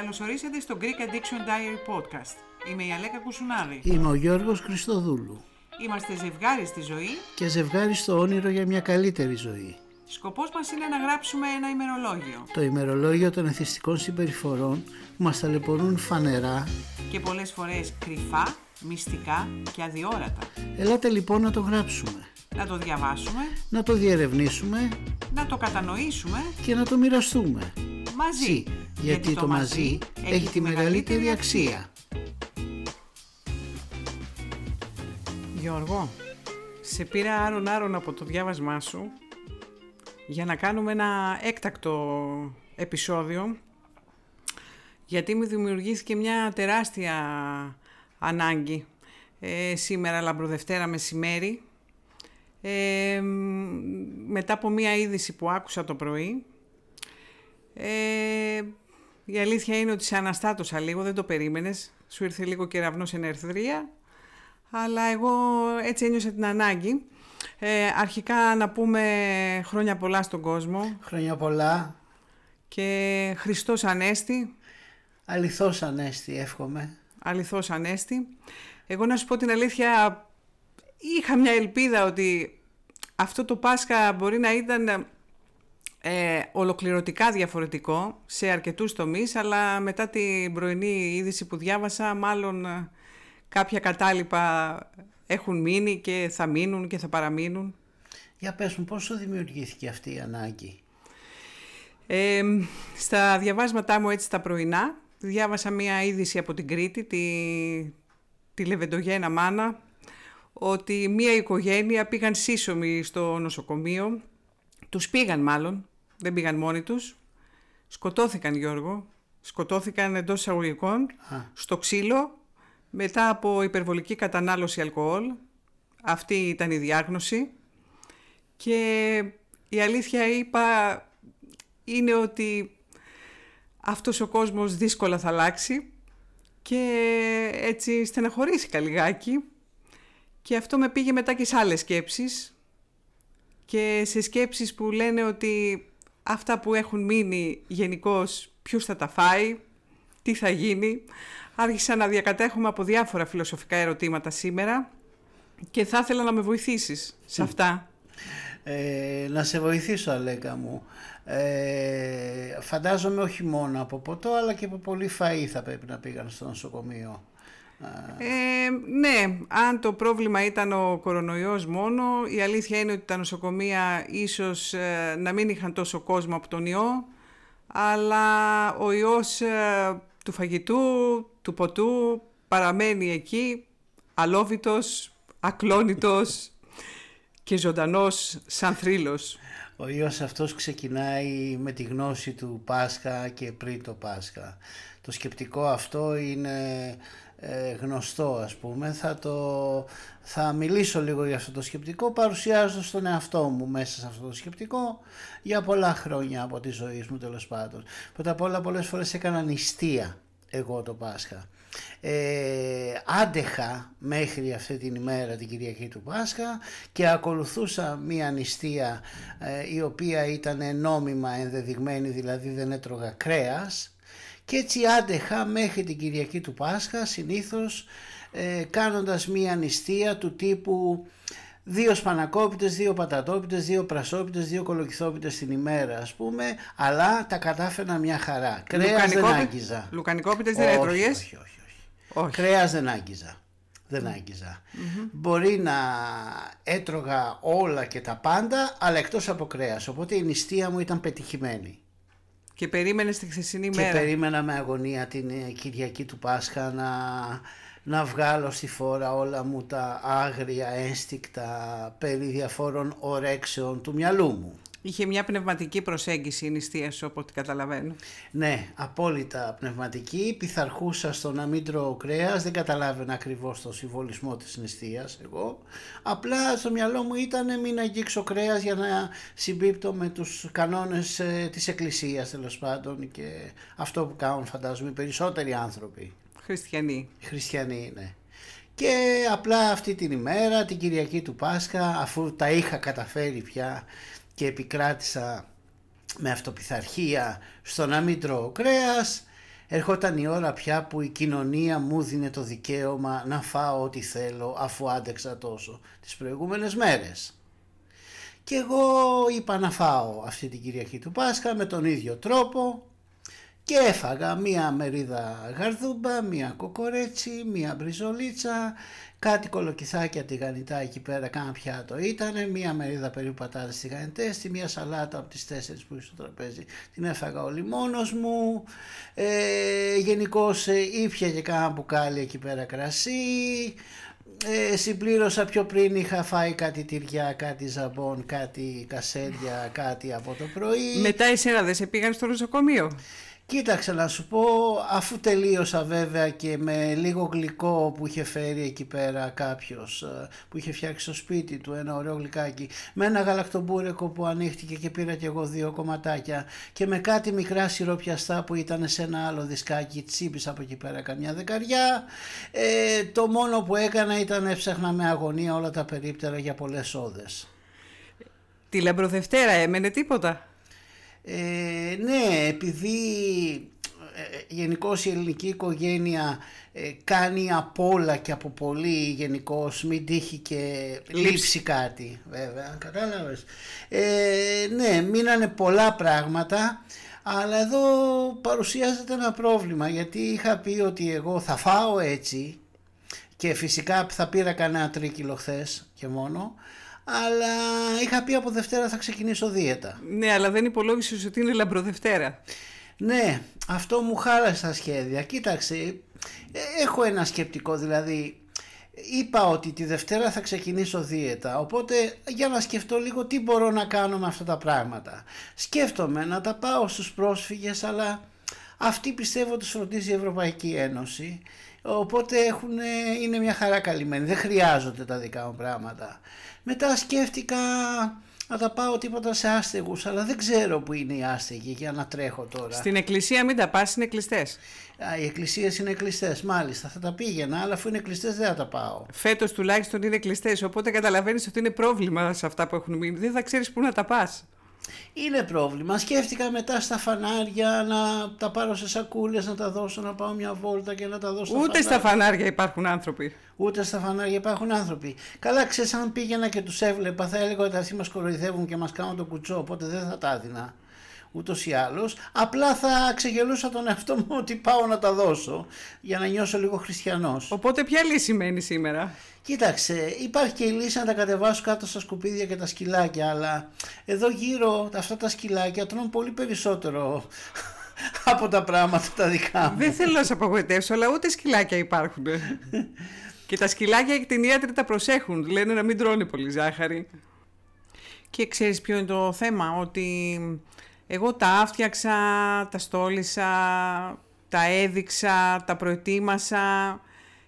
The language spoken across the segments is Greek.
Καλωσορίσατε στο Greek Addiction Diary Podcast. Είμαι η Αλέκα Κουσουνάρη. Είμαι ο Γιώργος Χριστοδούλου. Είμαστε ζευγάρι στη ζωή. Και ζευγάρι στο όνειρο για μια καλύτερη ζωή. Σκοπός μας είναι να γράψουμε ένα ημερολόγιο. Το ημερολόγιο των εθιστικών συμπεριφορών που μας ταλαιπωρούν φανερά Και πολλές φορές κρυφά, μυστικά και αδιόρατα. Ελάτε λοιπόν να το γράψουμε, Να το διαβάσουμε, να το διερευνήσουμε να το κατανοήσουμε και να το μοιραστούμε. μαζί. Γιατί το μαζί έχει τη μεγαλύτερη αξία. Γιώργο, σε πήρα άρον άρον από το διάβασμά σου για να κάνουμε ένα έκτακτο επεισόδιο γιατί μου δημιουργήθηκε μια τεράστια ανάγκη ε, σήμερα λαμπροδευτέρα μεσημέρι ε, μ, μετά από μια είδηση που άκουσα το πρωί ε, η αλήθεια είναι ότι σε αναστάτωσα λίγο, δεν το περίμενες. Σου ήρθε λίγο κεραυνός ενερθρία, αλλά εγώ έτσι ένιωσα την ανάγκη. Ε, αρχικά να πούμε χρόνια πολλά στον κόσμο Χρόνια πολλά, και Χριστός Ανέστη, αληθώς ανέστη εύχομαι. αληθώς Ανέστη. Εγώ να σου πω την αλήθεια, είχα μια ελπίδα ότι αυτό το Πάσχα μπορεί να ήταν ε, ολοκληρωτικά διαφορετικό σε αρκετούς τομείς, αλλά μετά την πρωινή είδηση που διάβασα, μάλλον ε, κάποια κατάλοιπα έχουν μείνει και θα μείνουν και θα παραμείνουν. Για πες μου πόσο δημιουργήθηκε αυτή η ανάγκη; Ε, στα διαβάσματά μου έτσι τα πρωινά, διάβασα μία είδηση από την Κρήτη, τη, τη Λεβεντογένα Μάνα, ότι μία οικογένεια πήγαν σύσσωμοι στο νοσοκομείο, τους πήγαν μάλλον, δεν πήγαν μόνοι τους, σκοτώθηκαν Γιώργο, σκοτώθηκαν εντός εισαγωγικών Α. στο ξύλο μετά από υπερβολική κατανάλωση αλκοόλ. Αυτή ήταν η διάγνωση. Και η αλήθεια είπα είναι ότι αυτός ο κόσμος δύσκολα θα αλλάξει και έτσι στεναχωρήθηκα λιγάκι. Και αυτό με πήγε μετά και σε άλλες σκέψεις. Και σε σκέψεις που λένε ότι αυτά που έχουν μείνει γενικώς ποιος θα τα φάει, τι θα γίνει. Άρχισα να διακατέχομαι από διάφορα φιλοσοφικά ερωτήματα σήμερα και θα ήθελα να με βοηθήσεις σε αυτά. Ε, να σε βοηθήσω Αλέκα μου. Ε, φαντάζομαι όχι μόνο από ποτό αλλά και από πολύ φαΐ θα πρέπει να πήγαν στο νοσοκομείο. Ε, ναι, αν το πρόβλημα ήταν ο κορονοϊός μόνο, η αλήθεια είναι ότι τα νοσοκομεία ίσως ε, να μην είχαν τόσο κόσμο από τον ιό, αλλά ο ιός ε, του φαγητού, του ποτού παραμένει εκεί, αλόβητος, ακλόνητος και ζωντανός σαν θρύλος. Ο ιός αυτός ξεκινάει με τη γνώση του Πάσχα και πριν το Πάσχα. Το σκεπτικό αυτό είναι ε, γνωστό ας πούμε. Θα, το, θα μιλήσω λίγο για αυτό το σκεπτικό παρουσιάζοντας τον εαυτό μου μέσα σε αυτό το σκεπτικό για πολλά χρόνια από τη ζωή μου τέλος πάντων. Πρώτα απ' όλα πολλές φορές έκανα νηστεία εγώ το Πάσχα. Ε, άντεχα μέχρι αυτή την ημέρα την Κυριακή του Πάσχα και ακολουθούσα μία νηστεία ε, η οποία ήταν νόμιμα ενδεδειγμένη δηλαδή δεν έτρωγα κρέας και έτσι άντεχα μέχρι την Κυριακή του Πάσχα συνήθως ε, κάνοντας μία νηστεία του τύπου δύο σπανακόπιτες, δύο πατατόπιτες, δύο πρασόπιτες, δύο κολοκυθόπιτες την ημέρα ας πούμε αλλά τα κατάφερα μια χαρά. Κρέας δεν Λουκανικόπι- άγγιζα. Λουκανικόπιτες δεν Όχι, έτρωγες; Όχι, όχι, όχι. Όχι. Κρέας δεν άγγιζα. Δεν άγγιζα. Μπορεί να έτρωγα όλα και τα πάντα, αλλά εκτός από κρέας. Οπότε η νηστεία μου ήταν πετυχημένη. Και περίμενες τη χθεσινή Και μέρα. περίμενα με αγωνία την ε, Κυριακή του Πάσχα να, να βγάλω στη φόρα όλα μου τα άγρια ένστικτα περί διαφόρων ορέξεων του μυαλού μου. Είχε μια πνευματική προσέγγιση η νηστεία σου, από ό,τι καταλαβαίνω. Ναι, απόλυτα πνευματική, πειθαρχούσα στο να μην τρώω κρέας, δεν καταλάβαινα ακριβώς το συμβολισμό της νηστείας εγώ. Απλά στο μυαλό μου ήταν μην αγγίξω κρέας για να συμπίπτω με τους κανόνες ε, της εκκλησίας τέλος πάντων και αυτό που κάνουν φαντάζομαι οι περισσότεροι άνθρωποι. Χριστιανοί. Χριστιανοί είναι. Και απλά αυτή την ημέρα, την Κυριακή του Πάσχα, αφού τα είχα καταφέρει πια και επικράτησα με αυτοπιθαρχία στο να μην τρώω κρέας, Έρχονταν η ώρα πια που η κοινωνία μου δίνε το δικαίωμα να φάω ό,τι θέλω αφού άντεξα τόσο τις προηγούμενες μέρες. Και εγώ είπα να φάω αυτή την Κυριακή του Πάσχα με τον ίδιο τρόπο και έφαγα μία μερίδα γαρδούμπα, μία κοκορέτσι, μία μπριζολίτσα, κάτι κολοκυθάκια τηγανιτά εκεί πέρα, κάνα πιάτο ήτανε, μία μερίδα περίπου πατάτες τηγανιτές, τη μία σαλάτα από τις τέσσερις που είχε στο τραπέζι την έφαγα όλοι μόνος μου, ε, γενικώς ε, ήπια και κάνα μπουκάλι εκεί πέρα κρασί, ε, συμπλήρωσα πιο πριν είχα φάει κάτι τυριά, κάτι ζαμπόν, κάτι κασέντια, κάτι από το πρωί. Μετά εσένα δεν σε πήγαν στο νοσοκομείο; Κοίταξε να σου πω, αφού τελείωσα βέβαια και με λίγο γλυκό που είχε φέρει εκεί πέρα κάποιος ε, που είχε φτιάξει στο σπίτι του ένα ωραίο γλυκάκι με ένα γαλακτομπούρεκο που ανοίχτηκε και πήρα και εγώ δύο κομματάκια και με κάτι μικρά σιροπιαστά που ήταν σε ένα άλλο δισκάκι τσίπης από εκεί πέρα καμιά δεκαριά ε, το μόνο που έκανα ήταν έψαχνα με αγωνία όλα τα περίπτερα για πολλές όδες. Τη Λαμπροδευτέρα έμενε τίποτα; Ε, ναι, επειδή ε, γενικώς η ελληνική οικογένεια ε, κάνει από όλα και από πολύ γενικώς μην τύχει και λείψει κάτι βέβαια, κατάλαβες. Ε, ναι, μείνανε πολλά πράγματα αλλά εδώ παρουσιάζεται ένα πρόβλημα γιατί είχα πει ότι εγώ θα φάω έτσι και φυσικά θα πήρα κανένα τρίκυλο χθες και μόνο αλλά είχα πει από Δευτέρα θα ξεκινήσω δίαιτα. Ναι, αλλά δεν υπολόγισες ότι είναι λαμπροδευτέρα. Ναι, αυτό μου χάλασε τα σχέδια. Κοίταξε, ε, έχω ένα σκεπτικό δηλαδή. Είπα ότι τη Δευτέρα θα ξεκινήσω δίαιτα, οπότε για να σκεφτώ λίγο τι μπορώ να κάνω με αυτά τα πράγματα. Σκέφτομαι να τα πάω στους πρόσφυγες, αλλά αυτοί πιστεύω τους φροντίζει η Ευρωπαϊκή Ένωση, οπότε έχουν, είναι μια χαρά καλυμμένοι, δεν χρειάζονται τα δικά μου πράγματα. Μετά σκέφτηκα να τα πάω τίποτα σε άστεγους, αλλά δεν ξέρω που είναι οι άστεγοι για να τρέχω τώρα. Στην εκκλησία μην τα πας, είναι κλειστές. Α, οι εκκλησίες είναι κλειστές, μάλιστα. Θα τα πήγαινα, αλλά αφού είναι κλειστές δεν θα τα πάω. Φέτος τουλάχιστον είναι κλειστές, οπότε καταλαβαίνεις ότι είναι πρόβλημα σε αυτά που έχουν μείνει. Δεν θα ξέρεις πού να τα πας. Είναι πρόβλημα. Σκέφτηκα μετά στα φανάρια να τα πάρω σε σακούλες, να τα δώσω, να πάω μια βόλτα και να τα δώσω Ούτε στα φανάρια υπάρχουν άνθρωποι. Ούτε στα φανάρια υπάρχουν άνθρωποι. Καλά, ξέρεις, αν πήγαινα και τους έβλεπα, θα έλεγα ότι αυτοί μας κοροϊδεύουν και μας κάνουν το κουτσό, οπότε δεν θα τα έδινα ούτως ή άλλως. Απλά θα ξεγελούσα τον εαυτό μου ότι πάω να τα δώσω για να νιώσω λίγο χριστιανός. Οπότε, ποια λύση μένει σήμερα; Κοίταξε, υπάρχει και η λύση να τα κατεβάσω κάτω στα σκουπίδια και τα σκυλάκια, αλλά εδώ γύρω αυτά τα σκυλάκια τρώνε πολύ περισσότερο από τα πράγματα τα δικά μου. Δεν θέλω να σε απογοητεύσω, αλλά ούτε σκυλάκια υπάρχουν. και τα σκυλάκια οι κτηνίατροι τα προσέχουν, λένε να μην τρώνε πολύ ζάχαρη. Και ξέρεις ποιο είναι το θέμα, ότι εγώ τα άφτιαξα, τα στόλισα, τα έδειξα, τα προετοίμασα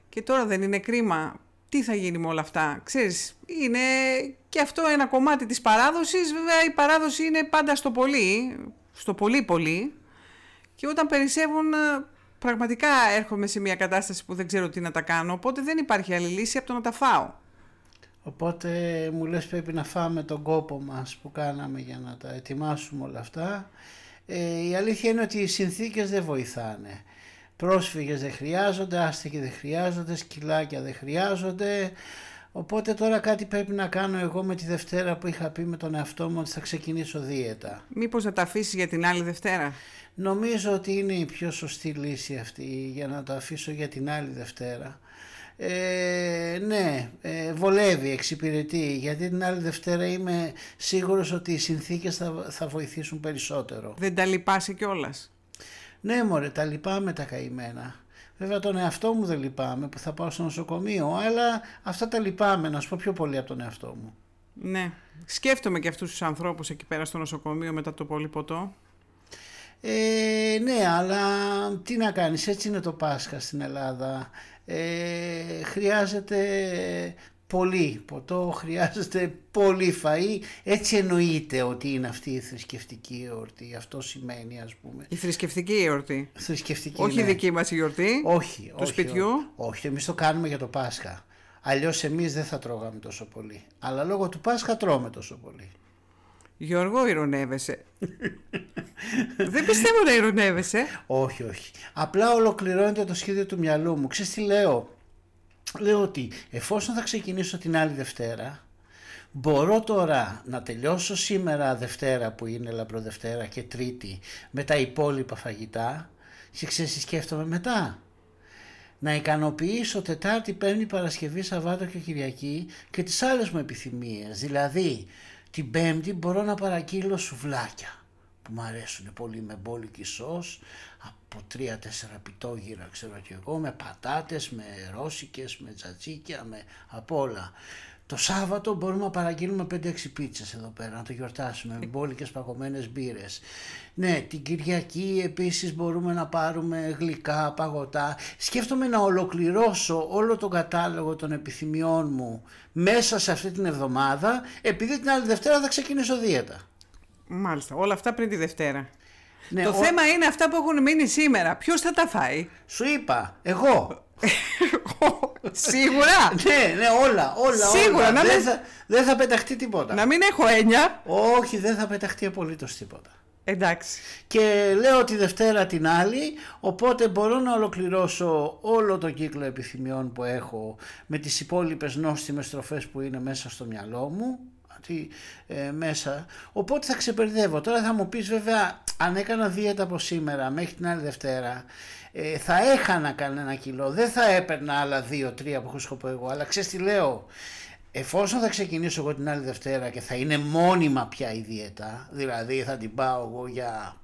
και τώρα δεν είναι κρίμα τι θα γίνει με όλα αυτά. Ξέρεις, είναι και αυτό ένα κομμάτι της παράδοσης. Βέβαια η παράδοση είναι πάντα στο πολύ, στο πολύ πολύ. Και όταν περισσεύουν πραγματικά έρχομαι σε μια κατάσταση που δεν ξέρω τι να τα κάνω. Οπότε δεν υπάρχει άλλη λύση από το να τα φάω. Οπότε μου λες πρέπει να φάμε τον κόπο μας που κάναμε για να τα ετοιμάσουμε όλα αυτά. Ε, η αλήθεια είναι ότι οι συνθήκες δεν βοηθάνε πρόσφυγες δεν χρειάζονται, άστεγοι δεν χρειάζονται, σκυλάκια δεν χρειάζονται. Οπότε τώρα κάτι πρέπει να κάνω εγώ με τη Δευτέρα που είχα πει με τον εαυτό μου ότι θα ξεκινήσω δίαιτα. Μήπως θα τα αφήσεις για την άλλη Δευτέρα; Νομίζω ότι είναι η πιο σωστή λύση αυτή για να τα αφήσω για την άλλη Δευτέρα. Ε, ναι, ε, βολεύει, εξυπηρετεί, γιατί την άλλη Δευτέρα είμαι σίγουρος ότι οι συνθήκες θα, θα βοηθήσουν περισσότερο. Δεν τα λυπάσαι κιόλας; Ναι, μωρέ, τα λυπάμαι τα καημένα. Βέβαια τον εαυτό μου δεν λυπάμαι που θα πάω στο νοσοκομείο, αλλά αυτά τα λυπάμαι, να σου πω πιο πολύ από τον εαυτό μου. Ναι. Σκέφτομαι και αυτούς τους ανθρώπους εκεί πέρα στο νοσοκομείο μετά το πολύ ποτό. Ε, ναι, αλλά τι να κάνεις, έτσι είναι το Πάσχα στην Ελλάδα. Ε, χρειάζεται πολύ ποτό, χρειάζεται πολύ φαΐ. Έτσι εννοείται ότι είναι αυτή η θρησκευτική εορτή. Αυτό σημαίνει ας πούμε. Η θρησκευτική εορτή. Θρησκευτική, όχι ναι. η δική μας εορτή. Όχι. Του σπιτιού. Όχι, όχι, εμείς το κάνουμε για το Πάσχα. Αλλιώς εμείς δεν θα τρώγαμε τόσο πολύ. Αλλά λόγω του Πάσχα τρώμε τόσο πολύ. Γιώργο, ηρωνεύεσαι. Δεν πιστεύω να ηρωνεύεσαι. Όχι, όχι. Απλά ολοκληρώνεται το σχέδιο του μυαλού μου. Ξέρεις τι λέω; Λέω ότι εφόσον θα ξεκινήσω την άλλη Δευτέρα, μπορώ τώρα να τελειώσω σήμερα Δευτέρα που είναι Λαμπροδευτέρα και Τρίτη με τα υπόλοιπα φαγητά και ξέρεις τι σκέφτομαι μετά; Να ικανοποιήσω Τετάρτη, Πέμπτη, Παρασκευή, Σαββάτο και Κυριακή και τις άλλες μου επιθυμίες. Δηλαδή την Πέμπτη μπορώ να παρακύλω σουβλάκια που μου αρέσουν πολύ με μπόλικη σως από τρία-τέσσερα πιτόγυρα ξέρω και εγώ με πατάτες, με ρώσικες, με τζατζίκια, με από όλα. Το Σάββατο μπορούμε να παραγγείλουμε 5-6 πίτσες εδώ πέρα, να το γιορτάσουμε με μπόλικες παγωμένες μπύρες. Ναι, την Κυριακή επίσης μπορούμε να πάρουμε γλυκά, παγωτά. Σκέφτομαι να ολοκληρώσω όλο τον κατάλογο των επιθυμιών μου μέσα σε αυτή την εβδομάδα, επειδή την άλλη Δευτέρα θα ξεκινήσω δίαιτα. Μάλιστα, όλα αυτά πριν τη Δευτέρα. Ναι, το θέμα είναι αυτά που έχουν μείνει σήμερα. Ποιος θα τα φάει; Σου είπα, εγώ. Σίγουρα. ναι, ναι, όλα. όλα Σίγουρα. Όλα. δεν, θα, δεν θα πεταχτεί τίποτα. Να μην έχω έννοια. Όχι, δεν θα πεταχτεί απολύτως τίποτα. Εντάξει. Και λέω τη Δευτέρα την άλλη, οπότε μπορώ να ολοκληρώσω όλο το κύκλο επιθυμιών που έχω με τις υπόλοιπες νόστιμες στροφές που είναι μέσα στο μυαλό μου τι, ε, μέσα. Οπότε θα ξεπερδεύω. Τώρα θα μου πεις βέβαια αν έκανα δίαιτα από σήμερα μέχρι την άλλη Δευτέρα ε, θα έχανα κανένα κιλό. Δεν θα έπαιρνα άλλα δύο-τρία που έχω σκοπό εγώ. Αλλά ξέρεις τι λέω. Εφόσον θα ξεκινήσω εγώ την άλλη Δευτέρα και θα είναι μόνιμα πια η δίαιτα, δηλαδή θα την πάω εγώ για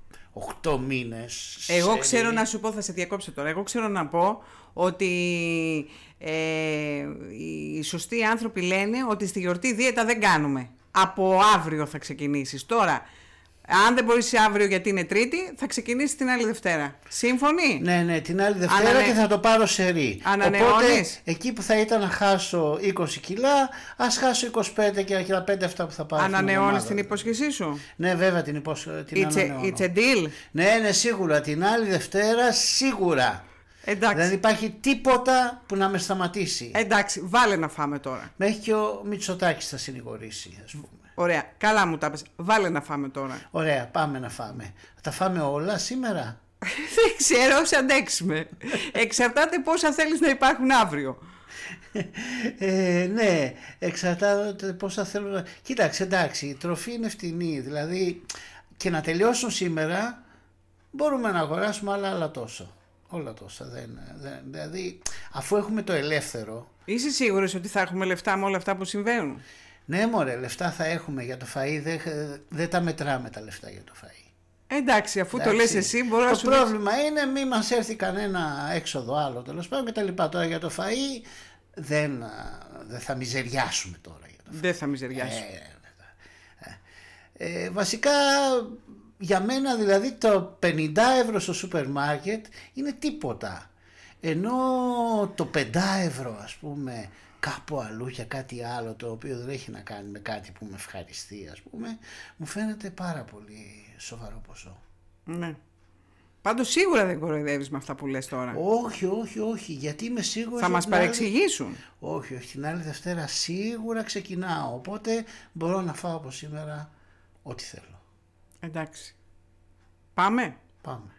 8 μήνες. Εγώ ξέρω να σου πω, θα σε διακόψω τώρα, εγώ ξέρω να πω ότι ε, οι σωστοί άνθρωποι λένε ότι στη γιορτή δίαιτα δεν κάνουμε. Από αύριο θα ξεκινήσεις. Τώρα, αν δεν μπορείς αύριο γιατί είναι Τρίτη, θα ξεκινήσεις την άλλη Δευτέρα. Σύμφωνοι; Ναι, ναι, την άλλη Δευτέρα Ανανε... και θα το πάρω σε ρί. Οπότε εκεί που θα ήταν να χάσω 20 κιλά, ας χάσω 25 και τα 5 αυτά που θα πάρω. Ανανεώνεις την υπόσχεσή σου; Ναι, βέβαια την υπόσχεσή την it's, it's a deal; Ναι, ναι, σίγουρα. Την άλλη Δευτέρα σίγουρα. Εντάξει. Δεν υπάρχει τίποτα που να με σταματήσει. Εντάξει, βάλε να φάμε τώρα. Μέχρι και ο Μητσοτάκης θα συνηγορήσει, ας πούμε. Ωραία, καλά μου τα πες. Βάλε να φάμε τώρα. Ωραία, πάμε να φάμε. Θα τα φάμε όλα σήμερα; Δεν ξέρω, όσο αντέξουμε. Εξαρτάται πόσα θέλεις να υπάρχουν αύριο. Ε, ναι, εξαρτάται πόσα θέλω να... Κοίταξε, εντάξει, η τροφή είναι φτηνή. Δηλαδή, και να τελειώσουν σήμερα, μπορούμε να αγοράσουμε άλλα, άλλα τόσο. Όλα τόσα. Δεν, δεν, δηλαδή, αφού έχουμε το ελεύθερο... Είσαι σίγουρος ότι θα έχουμε λεφτά με όλα αυτά που συμβαίνουν; Ναι, μωρέ, λεφτά θα έχουμε για το φαΐ, δεν, δεν τα μετράμε τα λεφτά για το φαΐ. Εντάξει, αφού το λες εσύ μπορώ να σου Το πρόβλημα είναι μη μας έρθει κανένα έξοδο άλλο τέλος πάντων και τα λοιπά. Τώρα για το φαΐ δεν, δεν θα μιζεριάσουμε τώρα για το φαΐ. Δεν θα μιζεριάσουμε. Ε, ε, ε, βασικά για μένα δηλαδή το 50 ευρώ στο σούπερ μάρκετ είναι τίποτα. Ενώ το 5 ευρώ ας πούμε κάπου αλλού για κάτι άλλο το οποίο δεν έχει να κάνει με κάτι που με ευχαριστεί ας πούμε μου φαίνεται πάρα πολύ σοβαρό ποσό. Ναι. Πάντως σίγουρα δεν κοροϊδεύεις με αυτά που λες τώρα. Όχι, όχι, όχι, γιατί είμαι σίγουρος... Θα μας παρεξηγήσουν. Όχι, όχι, την άλλη Δευτέρα σίγουρα ξεκινάω, οπότε μπορώ να φάω από σήμερα ό,τι θέλω. Εντάξει. Πάμε. Πάμε.